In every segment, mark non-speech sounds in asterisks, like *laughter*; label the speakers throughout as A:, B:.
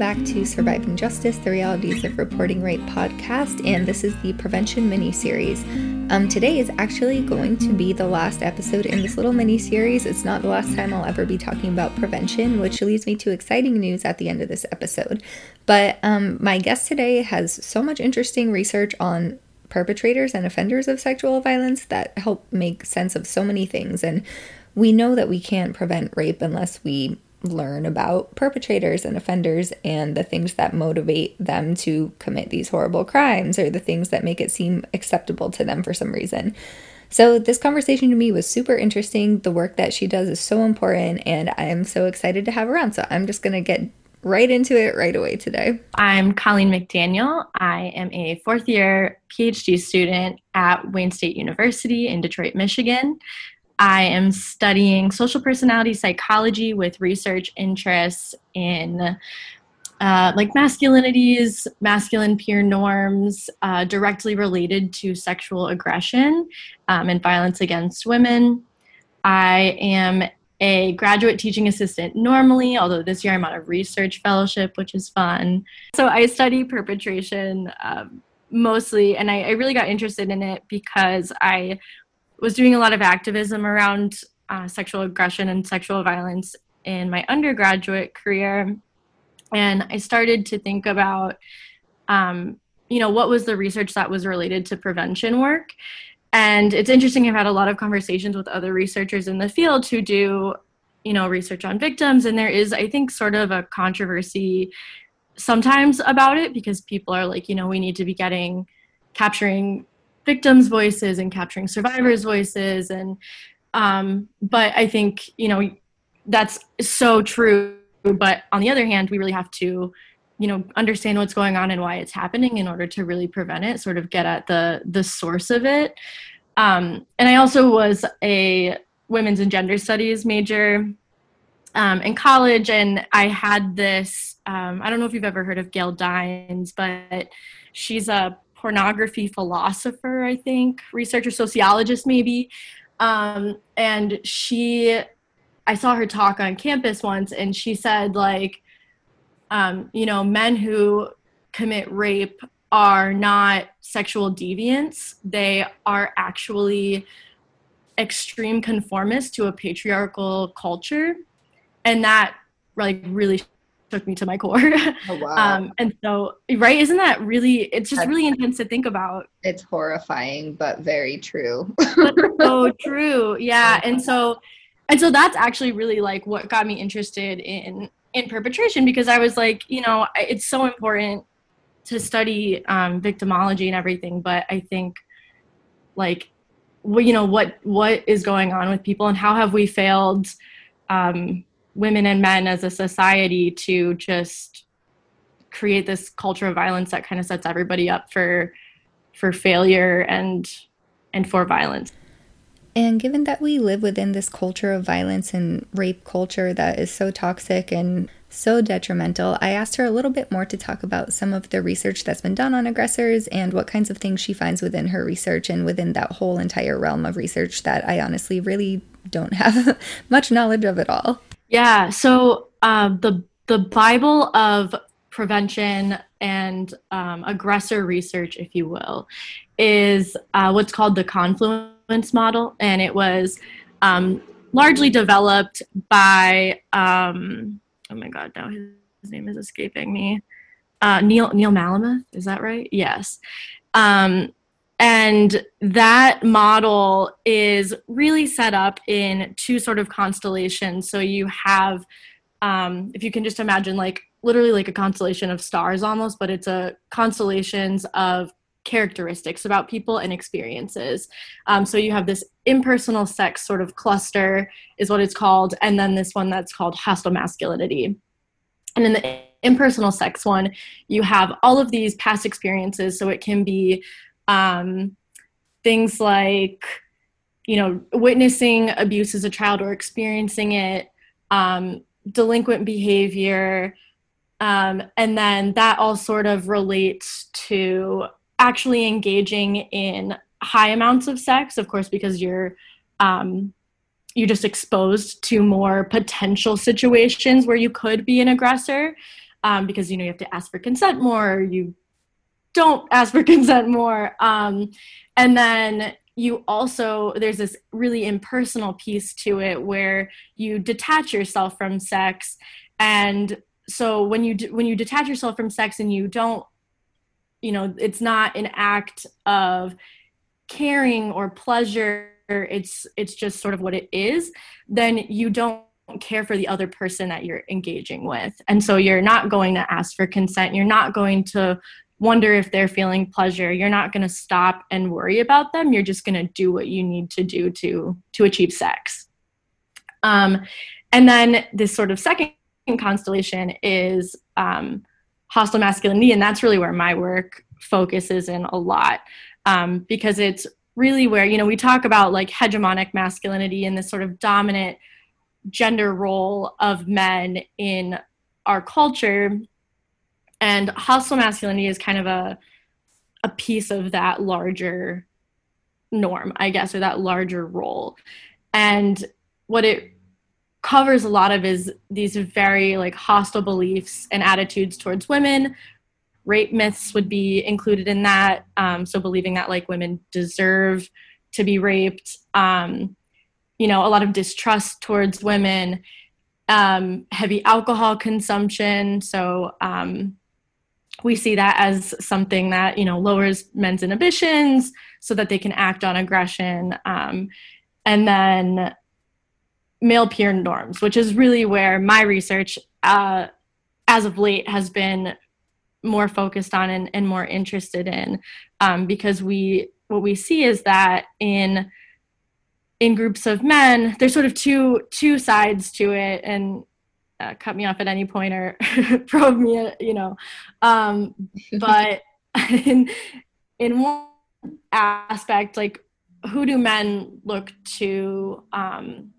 A: back to Surviving Justice, the Realities of Reporting Rape podcast, and this is the prevention mini series. Um, today is actually going to be the last episode in this little mini series. It's not the last time I'll ever be talking about prevention, which leads me to exciting news at the end of this episode. But um, my guest today has so much interesting research on perpetrators and offenders of sexual violence that help make sense of so many things. And we know that we can't prevent rape unless we learn about perpetrators and offenders and the things that motivate them to commit these horrible crimes or the things that make it seem acceptable to them for some reason. So, this conversation to me was super interesting. The work that she does is so important, and I am so excited to have her on. So, I'm just going to get right into it right away today.
B: I'm Colleen McDaniel. I am a fourth year PhD student at Wayne State University in Detroit, Michigan. I am studying social personality psychology with research interests in uh, like masculinities, masculine peer norms, uh, directly related to sexual aggression um, and violence against women. I am a graduate teaching assistant normally, although this year I'm on a research fellowship, which is fun. So I study perpetration um, mostly, and I, I really got interested in it because I was doing a lot of activism around uh, sexual aggression and sexual violence in my undergraduate career. And I started to think about, um, you know, what was the research that was related to prevention work. And it's interesting, I've had a lot of conversations with other researchers in the field who do, you know, research on victims. And there is, I think, sort of a controversy sometimes about it because people are like, you know, we need to be getting capturing victims' voices and capturing survivors' voices. And um, but I think you know that's so true. But on the other hand, we really have to you know understand what's going on and why it's happening in order to really prevent it sort of get at the the source of it um, and i also was a women's and gender studies major um, in college and i had this um, i don't know if you've ever heard of gail dines but she's a pornography philosopher, I think, researcher, sociologist, maybe. Um, and she, I saw her talk on campus once, and she said, like, um, you know, men who commit rape are not sexual deviants, they are actually extreme conformists to a patriarchal culture. And that, like, really took me to my core. *laughs* Oh, wow. um, and so, right, isn't that really, it's just That's, really intense to think about.
A: It's horrifying, but very true.
B: so *laughs* true. Yeah. And so, and so that's actually really like what got me interested in in perpetration because I was like, you know, it's so important to study um, victimology and everything, but I think like, well, you know, what what is going on with people and how have we failed um, women and men as a society to just create this culture of violence that kind of sets everybody up for for failure and and for violence.
A: And given that we live within this culture of violence and rape culture that is so toxic and so detrimental, I asked her a little bit more to talk about some of the research that's been done on aggressors and what kinds of things she finds within her research and within that whole entire realm of research that I honestly really don't *laughs* have much knowledge of at all.
B: Yeah. So um, the the Bible of prevention and um, aggressor research, if you will, is uh, what's called the confluence model, and it was um, largely developed by um, oh my god, now his, his name is escaping me. Uh, Neil Neil Malamuth, is that right? Yes. Um, and that model is really set up in two sort of constellations. So you have, um, if you can just imagine, like literally like a constellation of stars almost, but it's a constellations of characteristics about people and experiences. Um, so you have this impersonal sex sort of cluster, is what it's called, and then this one that's called hostile masculinity. And in the impersonal sex one, you have all of these past experiences. So it can be um, things like you know witnessing abuse as a child or experiencing it um, delinquent behavior um, and then that all sort of relates to actually engaging in high amounts of sex of course because you're um, you're just exposed to more potential situations where you could be an aggressor um, because you know you have to ask for consent more you don't ask for *laughs* consent more. Um, and then you also there's this really impersonal piece to it where you detach yourself from sex. And so when you when you detach yourself from sex and you don't you know it's not an act of caring or pleasure it's it's just sort of what it is then you don't care for the other person that you're engaging with. And so you're not going to ask for consent. You're not going to wonder if they're feeling pleasure. You're not going to stop and worry about them. You're just going to do what you need to do to to achieve sex. Um, and then this sort of second constellation is um, hostile masculinity and that's really where my work focuses in a lot um, because it's really where you know we talk about like hegemonic masculinity and this sort of dominant gender role of men in our culture and hostile masculinity is kind of a a piece of that larger norm i guess or that larger role. And what it covers a lot of is these very like hostile beliefs and attitudes towards women. Rape myths would be included in that um, so believing that like women deserve to be raped um, you know a lot of distrust towards women um, heavy alcohol consumption so um, we see that as something that you know lowers men's inhibitions so that they can act on aggression um, and then male peer norms, which is really where my research, uh, as of late, has been more focused on and, and more interested in, um, because we what we see is that in in groups of men, there's sort of two two sides to it, and uh, cut me off at any point or *laughs* probe me, you know. Um, but *laughs* in in one aspect, like who do men look to? Um,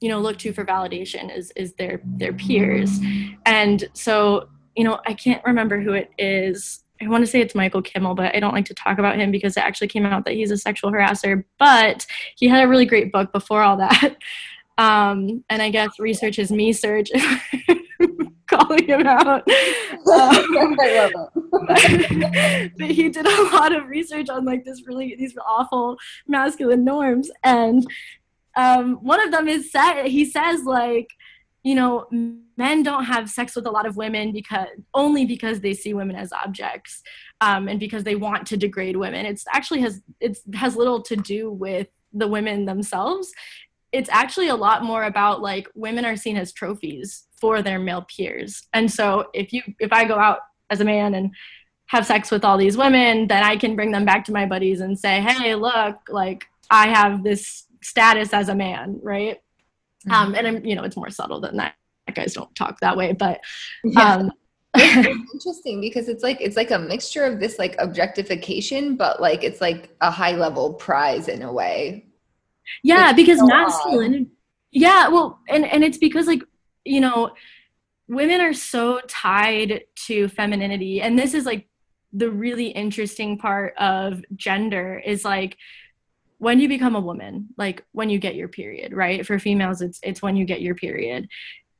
B: you know look to for validation is is their their peers and so you know i can't remember who it is i want to say it's michael kimmel but i don't like to talk about him because it actually came out that he's a sexual harasser but he had a really great book before all that *laughs* um, and i guess research is me search. *laughs* Calling him out. *laughs* Um, *laughs* but he did a lot of research on like this really these awful masculine norms. And um, one of them is said he says like you know men don't have sex with a lot of women because only because they see women as objects um, and because they want to degrade women. It's actually has it has little to do with the women themselves it's actually a lot more about like women are seen as trophies for their male peers and so if you if i go out as a man and have sex with all these women then i can bring them back to my buddies and say hey look like i have this status as a man, right? Mm-hmm. Um, and I'm, you know, it's more subtle than that. Guys don't talk that way, but um, *laughs*
A: interesting because it's like it's like a mixture of this like objectification, but like it's like a high level prize in a way.
B: Yeah, because so masculine. Yeah, well, and and it's because like you know, women are so tied to femininity, and this is like the really interesting part of gender is like when you become a woman like when you get your period right for females it's it's when you get your period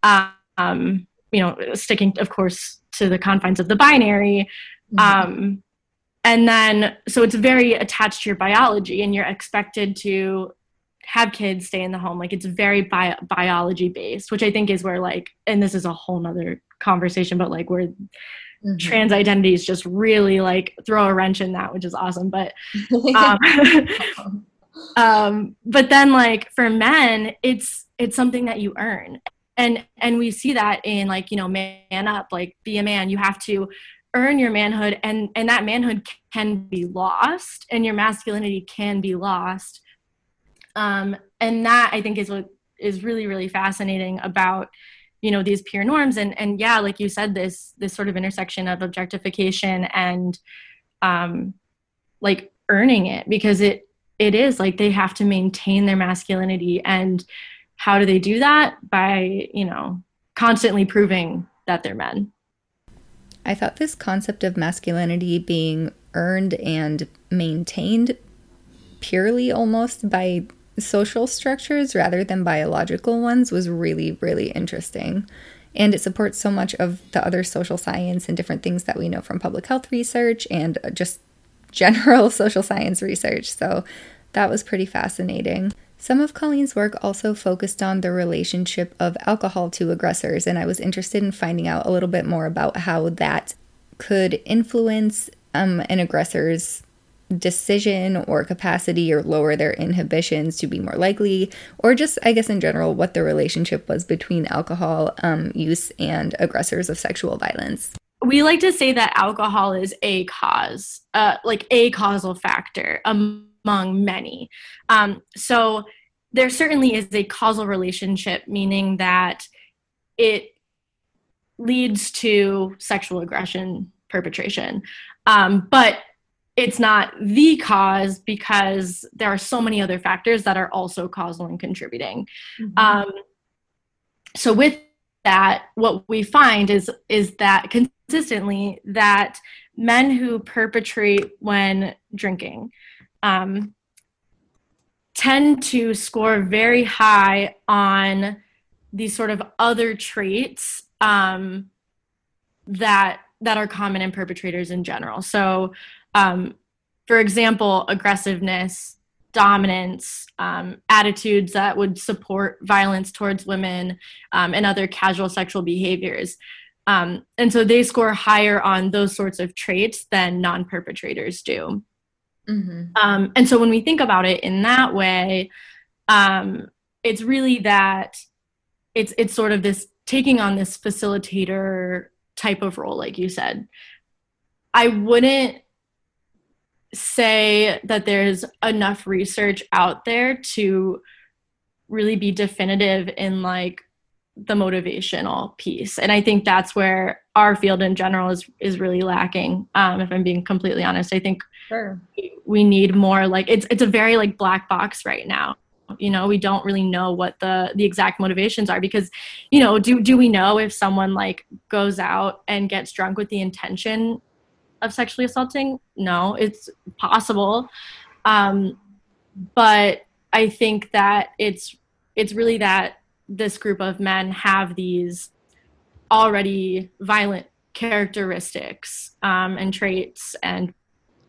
B: um you know sticking of course to the confines of the binary mm-hmm. um and then so it's very attached to your biology and you're expected to have kids stay in the home like it's very bi- biology based which i think is where like and this is a whole nother conversation but like where mm-hmm. trans identities just really like throw a wrench in that which is awesome but um, *laughs* um, but then like for men it's it's something that you earn and and we see that in like you know man up like be a man you have to earn your manhood and and that manhood can be lost and your masculinity can be lost um and that i think is what is really really fascinating about you know these peer norms. And and yeah like you said this this sort of intersection of objectification and um like earning it because it it is like they have to maintain their masculinity. And how do they do that? By you know constantly proving that they're men.
A: I thought this concept of masculinity being earned and maintained purely almost by social structures rather than biological ones was really really interesting And it supports so much of the other social science and different things that we know from public health research and just *laughs* general social science research. So that was pretty fascinating. Some of Colleen's work also focused on the relationship of alcohol to aggressors, and I was interested in finding out a little bit more about how that could influence um, an aggressor's decision or capacity or lower their inhibitions to be more likely, or just, I guess, in general, what the relationship was between alcohol um, use and aggressors of sexual violence.
B: We like to say that alcohol is a cause, uh, like a causal factor among many. Um, so there certainly is a causal relationship, meaning that it leads to sexual aggression perpetration. Um, but it's not the cause because there are so many other factors that are also causal and contributing. Mm-hmm. Um, so with that, what we find is is that consistently that men who perpetrate when drinking um, tend to score very high on these sort of other traits um, that that are common in perpetrators in general. So um, for example, aggressiveness, dominance, um, attitudes that would support violence towards women, um, and other casual sexual behaviors. Um, and so they score higher on those sorts of traits than non perpetrators do. Mm-hmm. Um, and so when we think about it in that way, um, it's really that it's it's sort of this taking on this facilitator type of role, like you said. I wouldn't say that there's enough research out there to really be definitive in like the motivational piece. And i think that's where our field in general is is really lacking um, if i'm being completely honest. I think sure. we need more like it's it's a very like black box right now. You know we don't really know what the the exact motivations are because you know do do we know if someone like goes out and gets drunk with the intention of sexually assaulting? No, it's possible. Um, but I think that it's it's really that this group of men have these already violent characteristics um, and traits and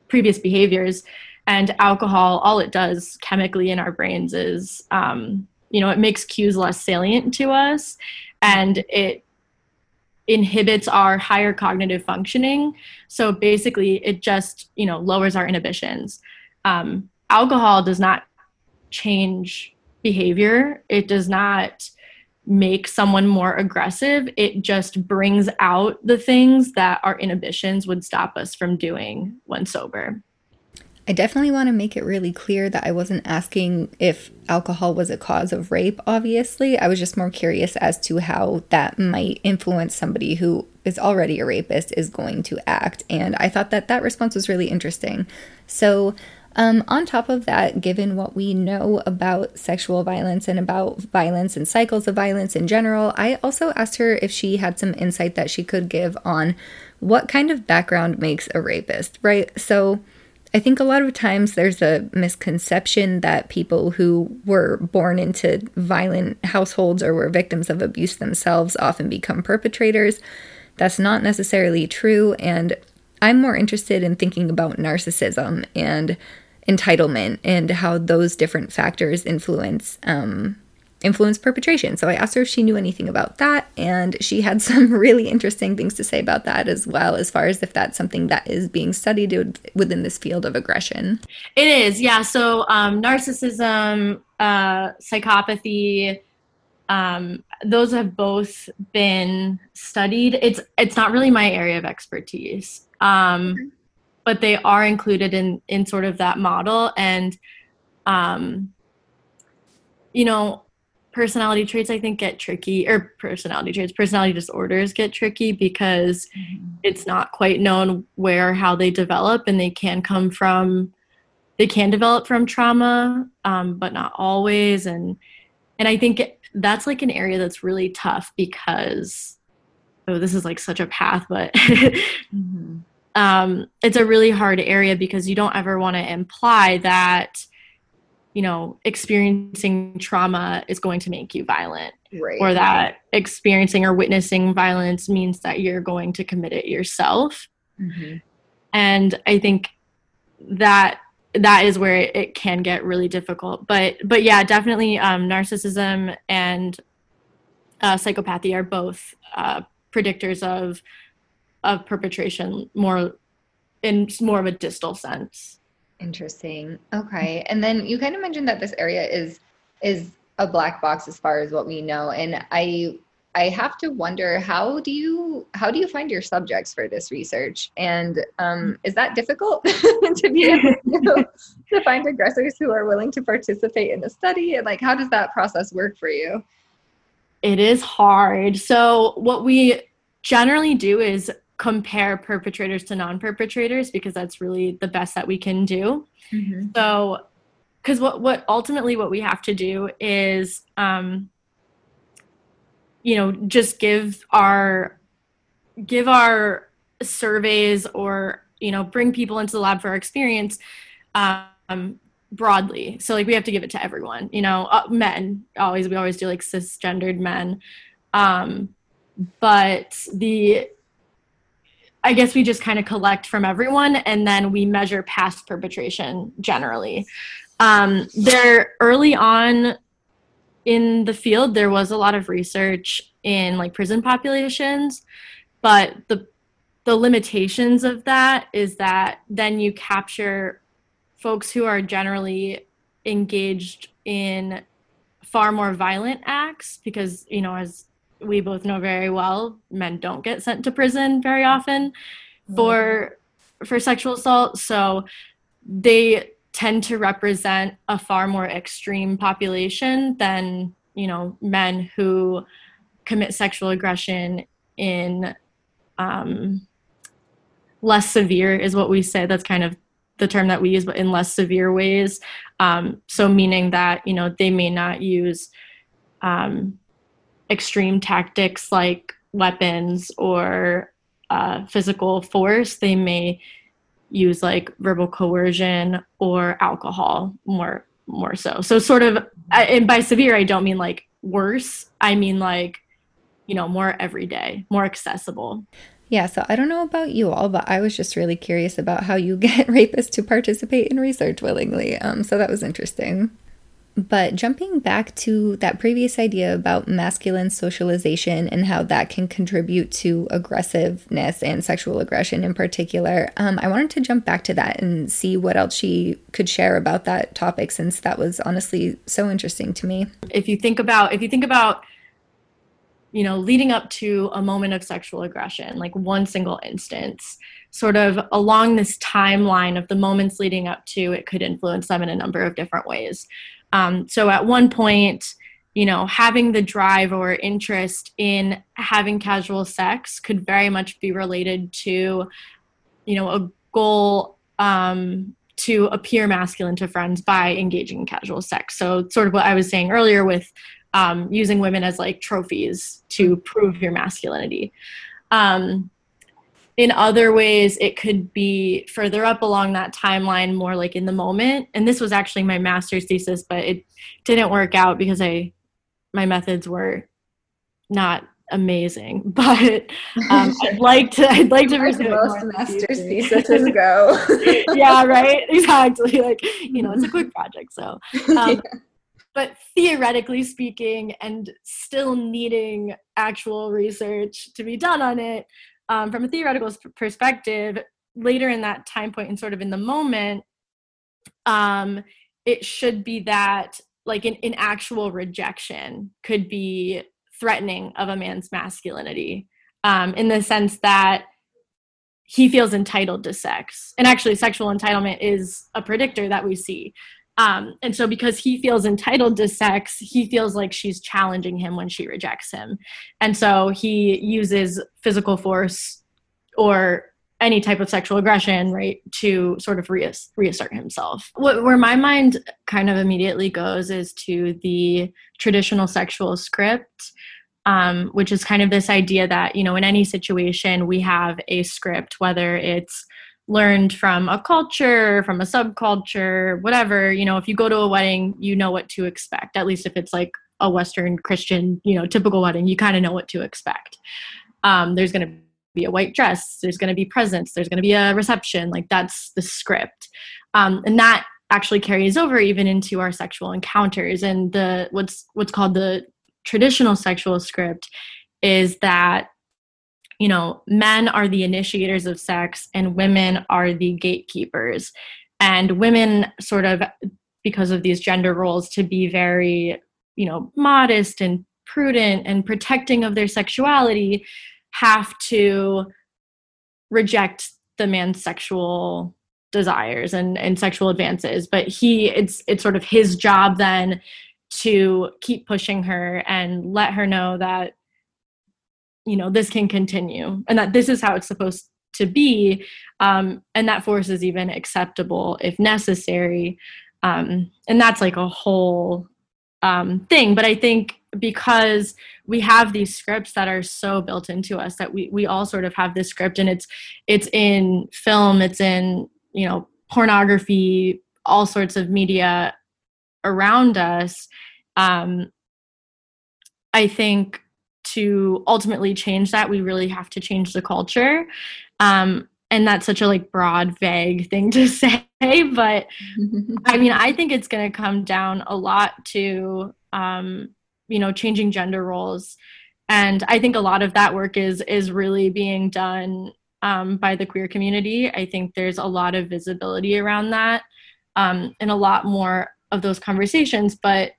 B: previous behaviors and alcohol all it does chemically in our brains is um, you know it makes cues less salient to us and it inhibits our higher cognitive functioning. So basically, it just you know lowers our inhibitions. Um, alcohol does not change behavior. It does not make someone more aggressive. It just brings out the things that our inhibitions would stop us from doing when sober.
A: I definitely want to make it really clear that I wasn't asking if alcohol was a cause of rape, obviously. I was just more curious as to how that might influence somebody who is already a rapist is going to act. And I thought that that response was really interesting. So, um, on top of that, given what we know about sexual violence and about violence and cycles of violence in general, I also asked her if she had some insight that she could give on what kind of background makes a rapist, right? So, I think a lot of times there's a misconception that people who were born into violent households or were victims of abuse themselves often become perpetrators. That's not necessarily true. And I'm more interested in thinking about narcissism and entitlement and how those different factors influence um, influence perpetration. So I asked her if she knew anything about that, and she had *laughs* some really interesting things to say about that as well, as far as if that's something that is being studied within this field of aggression.
B: It is, yeah. So um, narcissism, uh, psychopathy. Um, those have both been studied. It's it's not really my area of expertise, um, but they are included in in sort of that model. And um, you know, personality traits i think get tricky or personality traits personality disorders get tricky because mm-hmm. it's not quite known where how they develop and they can come from they can develop from trauma um, but not always and and i think it, that's like an area that's really tough because oh this is like such a path but *laughs* mm-hmm. um, it's a really hard area because you don't ever want to imply that you know experiencing trauma is going to make you violent right. or that experiencing or witnessing violence means that you're going to commit it yourself. Mm-hmm. And I think that that is where it, it, can get really difficult. But but yeah, definitely um, narcissism and uh, psychopathy are both uh, predictors of of perpetration more in more of a distal sense.
A: Interesting. Okay. And then you kind of mentioned that this area is is a black box as far as what we know. And I I have to wonder how do you how do you find your subjects for this research? And um, is that difficult *laughs* to be able *laughs* to, to find aggressors who are willing to participate in the study? And like how does that process work for you?
B: It is hard. So what we generally do is compare perpetrators to non-perpetrators because that's really the best that we can do. Mm-hmm. So because what what ultimately what we have to do is um, you know just give our give our surveys or you know bring people into the lab for our experience um, broadly so like we have to give it to everyone you know uh, men always we always do like cisgendered men um, but the I guess we just kind of collect from everyone and then we measure past perpetration generally. Um, there early on in the field, there was a lot of research in like prison populations, but the the limitations of that is that then you capture folks who are generally engaged in far more violent acts because you know as we both know very well men don't get sent to prison very often for for sexual assault. So they tend to represent a far more extreme population than you know men who commit sexual aggression in um, less severe is what we say. That's kind of the term that we use but in less severe ways. Um, so meaning that you know they may not use um, extreme tactics like weapons or uh, physical force they may use like verbal coercion or alcohol more more so. So sort of and by severe i don't mean like worse. I mean like you know more everyday more accessible.
A: Yeah so i don't know about you all but i was just really curious about how you *laughs* get rapists to participate in research willingly. Um, so that was interesting but jumping back to that previous idea about masculine socialization and how that can contribute to aggressiveness and sexual aggression in particular, um, I wanted to jump back to that and see what else she could share about that topic, since that was honestly so interesting to me.
B: If you think about, if you think about, you know, leading up to a moment of sexual aggression, like one single instance, sort of along this timeline of the moments leading up to it could influence them in a number of different ways. Um, so at one point, you know, having the drive or interest in having casual sex could very much be related to, you know, a goal um, to appear masculine to friends by engaging in casual sex. So, sort of what I was saying earlier with um, using women as like trophies to prove your masculinity. Um, in other ways it could be further up along that timeline more like in the moment. And this was actually my master's thesis but it didn't work out because i my methods were not amazing. *laughs* But um, i'd *laughs* like to i'd like to pursue most master's theses go? *laughs* Yeah right? Exactly like you know it's a quick project so um, yeah. but theoretically speaking and still needing actual research to be done on it um, from a theoretical perspective, later in that time point and sort of in the moment, um, it should be that like an, an actual rejection could be threatening of a man's masculinity um, in the sense that he feels entitled to sex. And actually, sexual entitlement is a predictor that we see. Um, and so, because he feels entitled to sex, he feels like she's challenging him when she rejects him. And so, he uses physical force or any type of sexual aggression, right, to sort of reass- reassert himself. What, where my mind kind of immediately goes is to the traditional sexual script. Um, which is kind of this idea that you know in any situation we have a script whether it's learned from a culture, from a subculture, whatever, you know, if you go to a wedding, you know what to expect, at least if it's like a Western Christian, you know, typical wedding, you kind of know what to expect. Um, there's going to be a white dress, there's going to be presents, there's going to be a reception. Like that's the script. Um, and that actually carries over even into our sexual encounters. And the what's what's called the traditional sexual script is that you know men are the initiators of sex and women are the gatekeepers. And women sort of because of these gender roles to be very you know modest and prudent and protecting of their sexuality have to reject the man's sexual desires and and sexual advances. But he it's it's sort of his job then to keep pushing her and let her know that you know this can continue and that this is how it's supposed to be um, and that force is even acceptable if necessary. Um, and that's like a whole um, thing. But i think because we have these scripts that are so built into us that we we all sort of have this script and it's it's in film it's in you know pornography all sorts of media around us um, i think to ultimately change that we really have to change the culture. Um, and that's such a like broad vague thing to *laughs* say but i mean i think it's going to come down a lot to um, you know changing gender roles. And i think a lot of that work is is really being done um, by the queer community. I think there's a lot of visibility around that um, and a lot more of those conversations but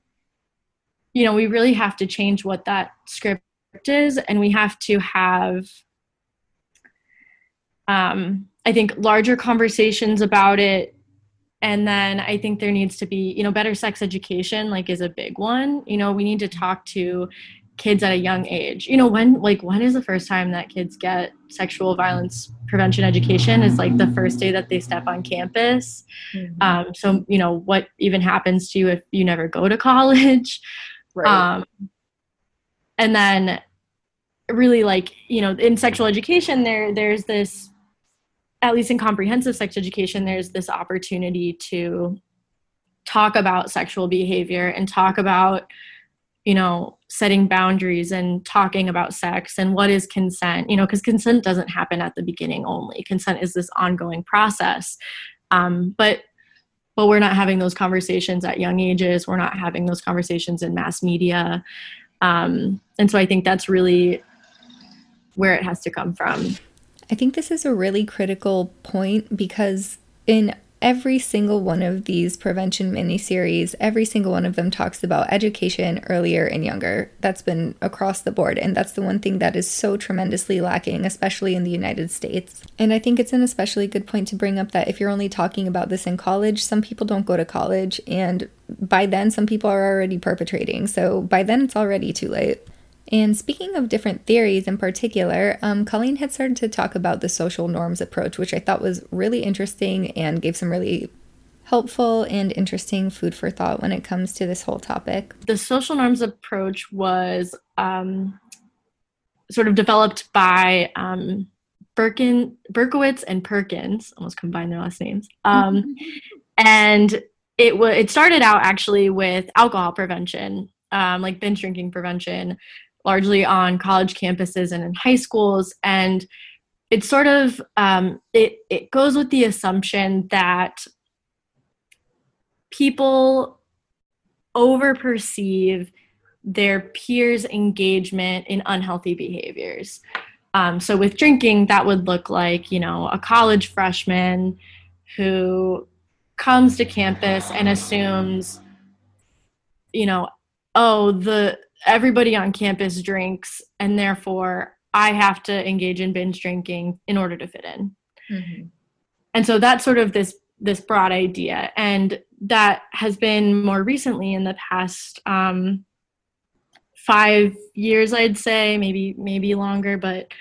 B: you know we really have to change what that script is and we have to have um, i think larger conversations about it. And then i think there needs to be you know better sex education like is a big one. You know we need to talk to kids at a young age. You know when like when is the first time that kids get sexual violence prevention education is like the first day that they step on campus. Mm-hmm. um, so you know what even happens to you if you never go to *laughs* college? Right. um, and then really like you know in sexual education there there's this at least in comprehensive sex education there's this opportunity to talk about sexual behavior and talk about you know setting boundaries and talking about sex and what is consent you know because consent doesn't happen at the beginning only. Consent is this ongoing process. Um, but but we're not having those conversations at young ages. We're not having those conversations in mass media um, and so i think that's really where it has to come from.
A: I think this is a really critical point because in every single one of these prevention miniseries, every single one of them talks about education earlier and younger. That's been across the board. And that's the one thing that is so tremendously lacking, especially in the United States. And I think it's an especially good point to bring up that if you're only talking about this in college, some people don't go to college. And by then, some people are already perpetrating. So by then, it's already too late. And speaking of different theories in particular, um, Colleen had started to talk about the social norms approach, which I thought was really interesting and gave some really helpful and interesting food for thought when it comes to this whole topic.
B: The social norms approach was um, sort of developed by um, Birkin, Berkowitz and Perkins, almost combined their last names. Um, *laughs* and it, w- it started out actually with alcohol prevention, um, like binge drinking prevention largely on college campuses and in high schools. And it's sort of um, it, it goes with the assumption that people over perceive their peers engagement in unhealthy behaviors. Um, so with drinking that would look like you know a college freshman who comes to campus and assumes you know oh the everybody on campus drinks and therefore I have to engage in binge drinking in order to fit in. Mm-hmm. And so that's sort of this this broad idea, and that has been more recently in the past um, five years, I'd say, maybe maybe longer, but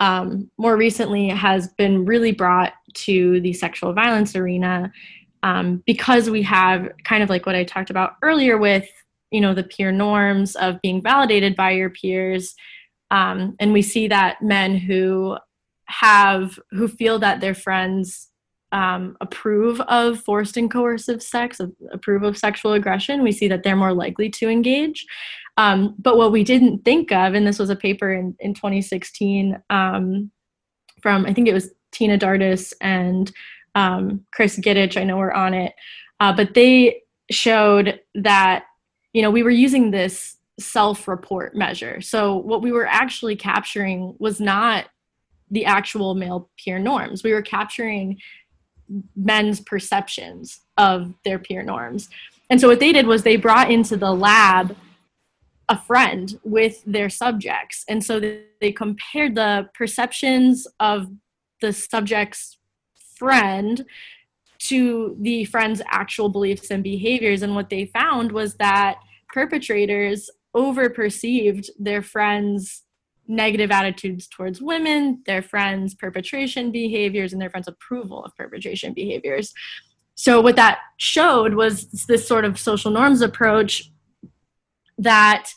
B: um, more recently has been really brought to the sexual violence arena um, because we have kind of like what I talked about earlier with you know the peer norms of being validated by your peers um, and we see that men who have who feel that their friends um, approve of forced and coercive sex, approve of sexual aggression, we see that they're more likely to engage. Um, but what we didn't think of, and this was a paper in, in 2016 um, from, I think it was Tina Dardis and um, Chris Gidycz, I know we're on it, uh, but they showed that, you know, we were using this self report measure. So what we were actually capturing was not the actual male peer norms. We were capturing men's perceptions of their peer norms. And so what they did was they brought into the lab a friend with their subjects. And so they compared the perceptions of the subject's friend to the friend's actual beliefs and behaviors. And what they found was that perpetrators overperceived their friends' negative attitudes towards women, their friends' perpetration behaviors, and their friends' approval of perpetration behaviors. So, what that showed was this sort of social norms approach that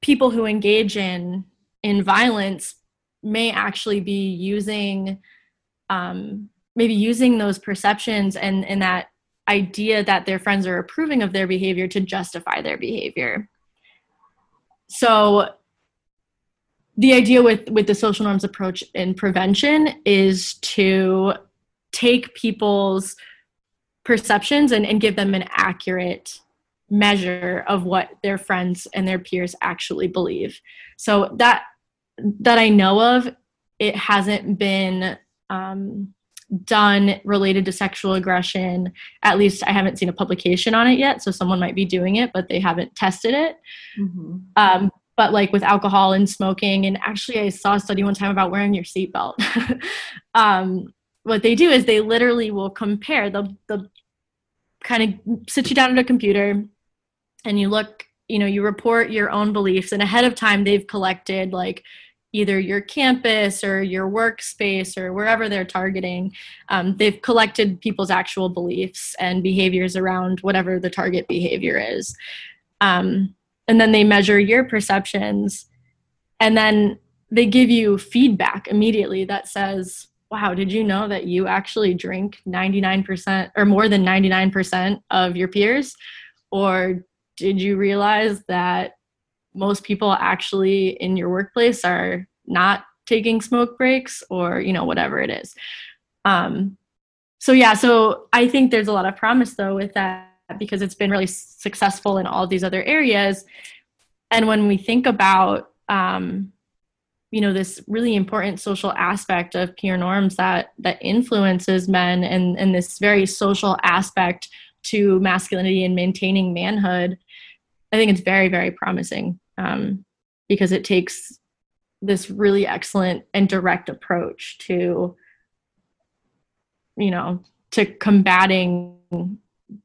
B: people who engage in in violence may actually be using um, maybe using those perceptions and, and that idea that their friends are approving of their behavior to justify their behavior. So the idea with with the social norms approach in prevention is to take people's perceptions and, and give them an accurate measure of what their friends and their peers actually believe. So that that i know of it hasn't been um, done related to sexual aggression. At least i haven't seen a publication on it yet so someone might be doing it but they haven't tested it. Mm-hmm. um, but like with alcohol and smoking and actually i saw a study one time about wearing your seatbelt. *laughs* Um, what they do is they literally will compare the the kind of sit you down at a computer and you look you know you report your own beliefs and ahead of time they've collected like either your campus or your workspace or wherever they're targeting. Um, they've collected people's actual beliefs and behaviors around whatever the target behavior is. Um, and then they measure your perceptions and then they give you feedback immediately that says, wow, did you know that you actually drink 99% or more than 99% of your peers? Or did you realize that most people actually in your workplace are not taking smoke breaks or you know whatever it is. Um so yeah so i think there's a lot of promise though with that because it's been really successful in all these other areas. And when we think about um you know this really important social aspect of peer norms that that influences men and and this very social aspect to masculinity and maintaining manhood i think it's very very promising um, because it takes this really excellent and direct approach to you know to combating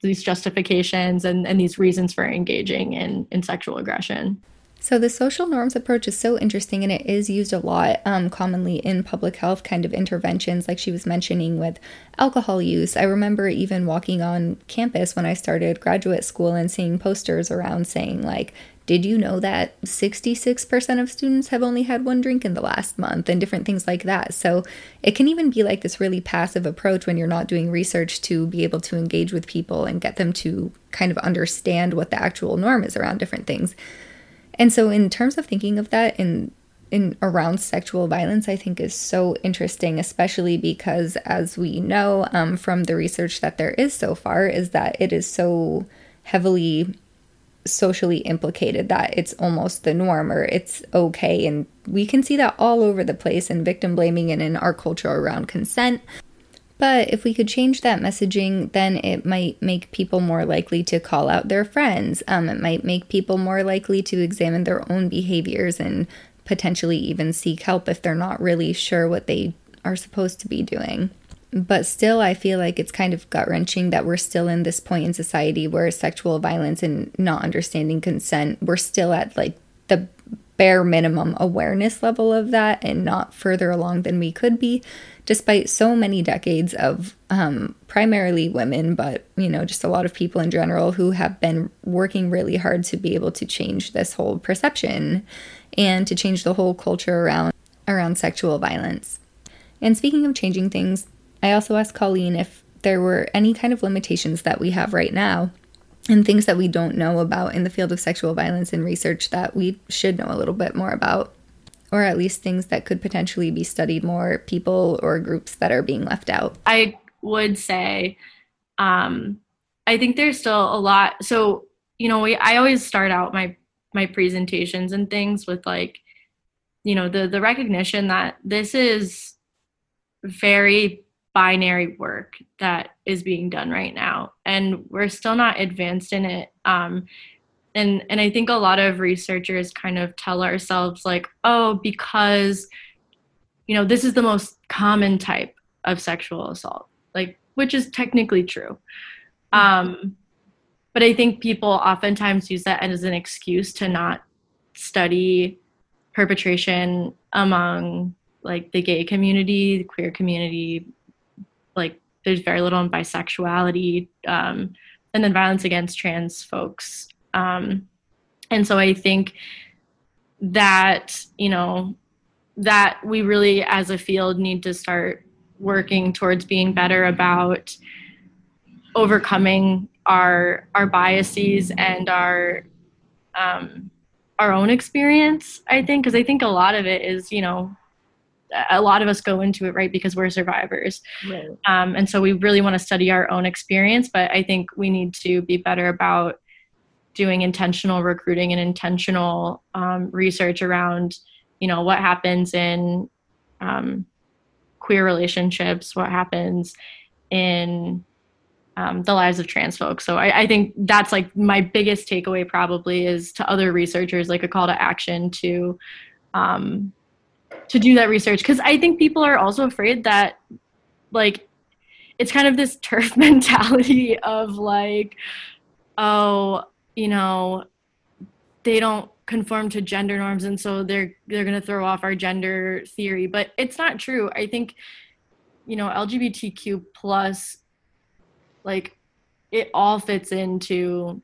B: these justifications and, and these reasons for engaging in, in sexual aggression
A: so the social norms approach is so interesting and it is used a lot um, commonly in public health kind of interventions like she was mentioning with alcohol use i remember even walking on campus when i started graduate school and seeing posters around saying like did you know that 66% of students have only had one drink in the last month and different things like that? So it can even be like this really passive approach when you're not doing research to be able to engage with people and get them to kind of understand what the actual norm is around different things. And so in terms of thinking of that in in around sexual violence i think is so interesting especially because as we know um, from the research that there is so far is that it is so heavily socially implicated that it's almost the norm or it's okay. And we can see that all over the place in victim blaming and in our culture around consent. But if we could change that messaging, then it might make people more likely to call out their friends. Um, it might make people more likely to examine their own behaviors and potentially even seek help if they're not really sure what they are supposed to be doing. But still, I feel like it's kind of gut wrenching that we're still in this point in society where sexual violence and not understanding consent, we're still at like bare minimum awareness level of that and not further along than we could be, despite so many decades of um, primarily women, but you know, just a lot of people in general who have been working really hard to be able to change this whole perception and to change the whole culture around around sexual violence. And speaking of changing things, I also asked Colleen if there were any kind of limitations that we have right now and things that we don't know about in the field of sexual violence and research that we should know a little bit more about, or at least things that could potentially be studied more, people or groups that are being left out.
B: I would say, um, I think there's still a lot. So, you know, we, I always start out my my presentations and things with like, you know, the the recognition that this is very binary work that is being done right now. And we're still not advanced in it. Um, and and i think a lot of researchers kind of tell ourselves like oh because you know this is the most common type of sexual assault like which is technically true. Um, but i think people oftentimes use that as an excuse to not study perpetration among like the gay community the queer community like there's very little on bisexuality um, and then violence against trans folks. Um, and so i think that you know that we really as a field need to start working towards being better about overcoming our our biases and our um, our own experience i think because i think a lot of it is you know a lot of us go into it right because we're survivors right. um, and so we really want to study our own experience but i think we need to be better about doing intentional recruiting and intentional um, research around you know what happens in um, queer relationships what happens in um, the lives of trans folks so I, I think that's like my biggest takeaway probably is to other researchers like a call to action to um, to do that research because I think people are also afraid that like it's kind of this *laughs* TERF mentality of like oh you know they don't conform to gender norms and so they're they're going to throw off our gender theory. But it's not true. I think you know lgbtq plus like it all fits into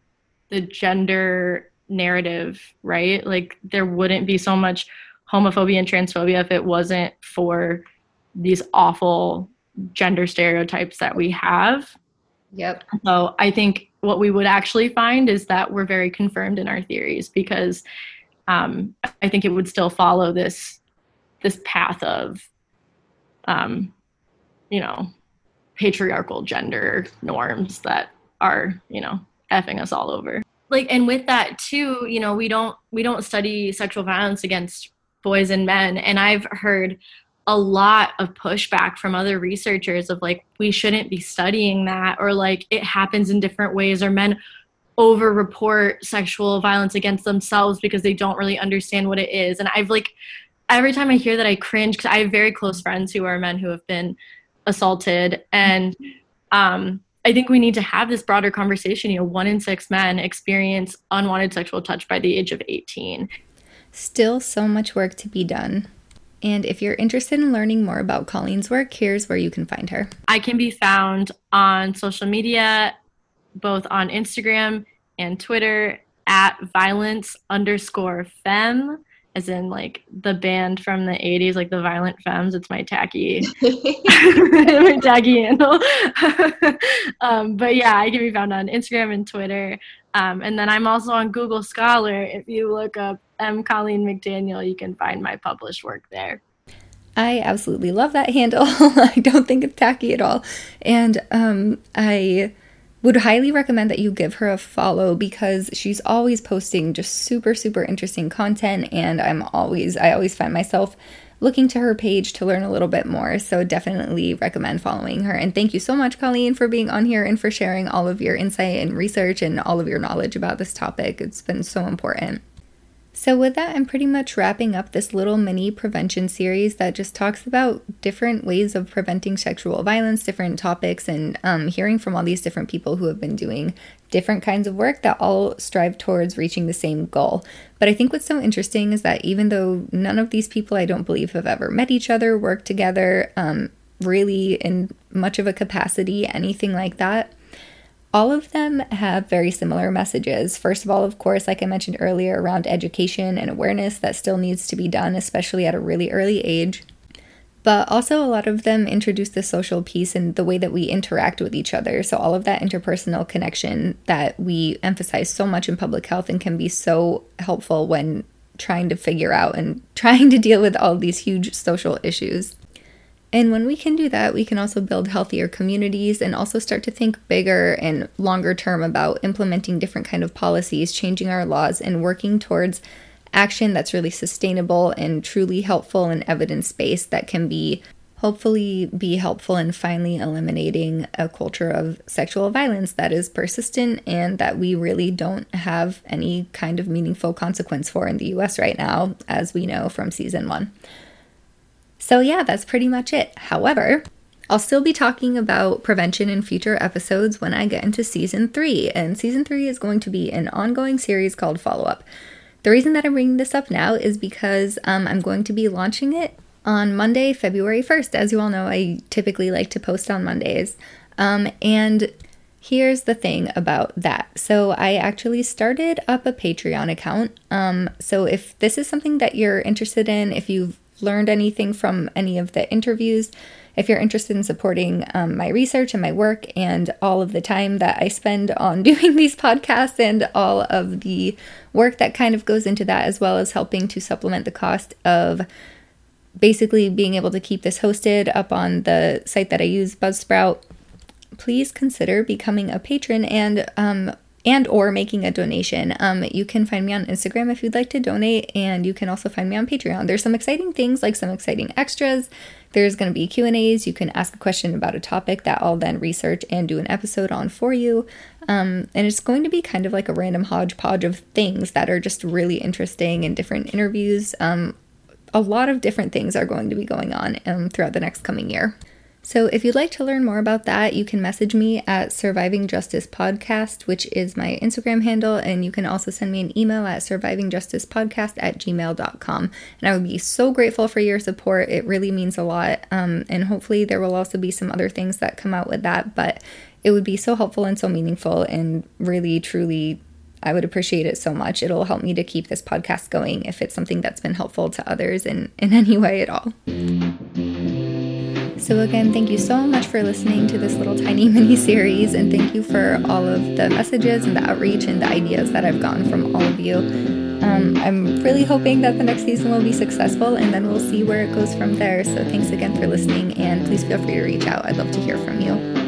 B: the gender narrative right? Like there wouldn't be so much homophobia and transphobia if it wasn't for these awful gender stereotypes that we have.
A: Yep.
B: So I think what we would actually find is that we're very confirmed in our theories because um, I think it would still follow this this path of um, you know patriarchal gender norms that are you know effing us all over like and with that too you know we don't we don't study sexual violence against boys and men and i've heard a lot of pushback from other researchers of like we shouldn't be studying that or like it happens in different ways or men over report sexual violence against themselves because they don't really understand what it is and i've like every time i hear that i cringe because i have very close friends who are men who have been assaulted and um I think we need to have this broader conversation. You know, one in six men experience unwanted sexual touch by the age of 18.
A: Still so much work to be done. And if you're interested in learning more about Colleen's work, here's where you can find her.
B: I can be found on social media, both on Instagram and Twitter at violence underscore femme, as in like the band from the 80s, like the Violent Femmes. It's my tacky, *laughs* *laughs* my tacky handle. *laughs* um, but yeah, I can be found on Instagram and Twitter. Um, and then I'm also on Google Scholar. If you look up M. Colleen McDaniel, you can find my published work there.
A: I absolutely love that handle. *laughs* I don't think it's tacky at all. And um, I would highly recommend that you give her a follow because she's always posting just super, super interesting content. And I'm always, I always find myself looking to her page to learn a little bit more. So definitely recommend following her. And thank you so much, Colleen, for being on here and for sharing all of your insight and research and all of your knowledge about this topic. It's been so important. So, with that, I'm pretty much wrapping up this little mini prevention series that just talks about different ways of preventing sexual violence, different topics, and um, hearing from all these different people who have been doing different kinds of work that all strive towards reaching the same goal. But I think what's so interesting is that even though none of these people I don't believe have ever met each other, worked together, um, really in much of a capacity, anything like that, all of them have very similar messages. First of all, of course, like I mentioned earlier, around education and awareness that still needs to be done, especially at a really early age. But also a lot of them introduce the social piece and the way that we interact with each other. So, all of that interpersonal connection that we emphasize so much in public health and can be so helpful when trying to figure out and *laughs* trying to deal with all these huge social issues. And when we can do that, we can also build healthier communities and also start to think bigger and longer term about implementing different kind of policies, changing our laws and working towards action that's really sustainable and truly helpful and evidence-based that can be hopefully be helpful in finally eliminating a culture of sexual violence that is persistent and that we really don't have any kind of meaningful consequence for in the US right now as we know from season 1. So, yeah, that's pretty much it. However, I'll still be talking about prevention in future episodes when I get into season three, and season three is going to be an ongoing series called Follow Up. The reason that I'm bringing this up now is because um, I'm going to be launching it on Monday, February 1st. As you all know, I typically like to post on Mondays. Um, and here's the thing about that. So, I actually started up a Patreon account. Um, so, if this is something that you're interested in, if you've learned anything from any of the interviews, if you're interested in supporting um, my research and my work and all of the time that I spend on *laughs* doing these podcasts and all of the work that kind of goes into that, as well as helping to supplement the cost of basically being able to keep this hosted up on the site that I use, Buzzsprout, please consider becoming a patron and um, and or making a donation. Um, you can find me on Instagram if you'd like to donate, and you can also find me on Patreon. There's some exciting things like some exciting extras. There's going to be Q and A's. You can ask a question about a topic that I'll then research and do an episode on for you. Um, and it's going to be kind of like a random hodgepodge of things that are just really interesting and different interviews. Um, a lot of different things are going to be going on um, throughout the next coming year. So, if you'd like to learn more about that, you can message me at Surviving Justice Podcast, which is my Instagram handle, and you can also send me an email at survivingjusticepodcast at gmail.com. And I would be so grateful for your support. It really means a lot. Um, and hopefully, there will also be some other things that come out with that, but it would be so helpful and so meaningful, and really, truly, I would appreciate it so much. It'll help me to keep this podcast going if it's something that's been helpful to others in, in any way at all. So, again, thank you so much for listening to this little tiny *laughs* mini series, and thank you for all of the messages and the outreach and the ideas that I've gotten from all of you. Um, I'm really hoping that the next season will be successful, and then we'll see where it goes from there. So, thanks again for listening, and please feel free to reach out. I'd love to hear from you.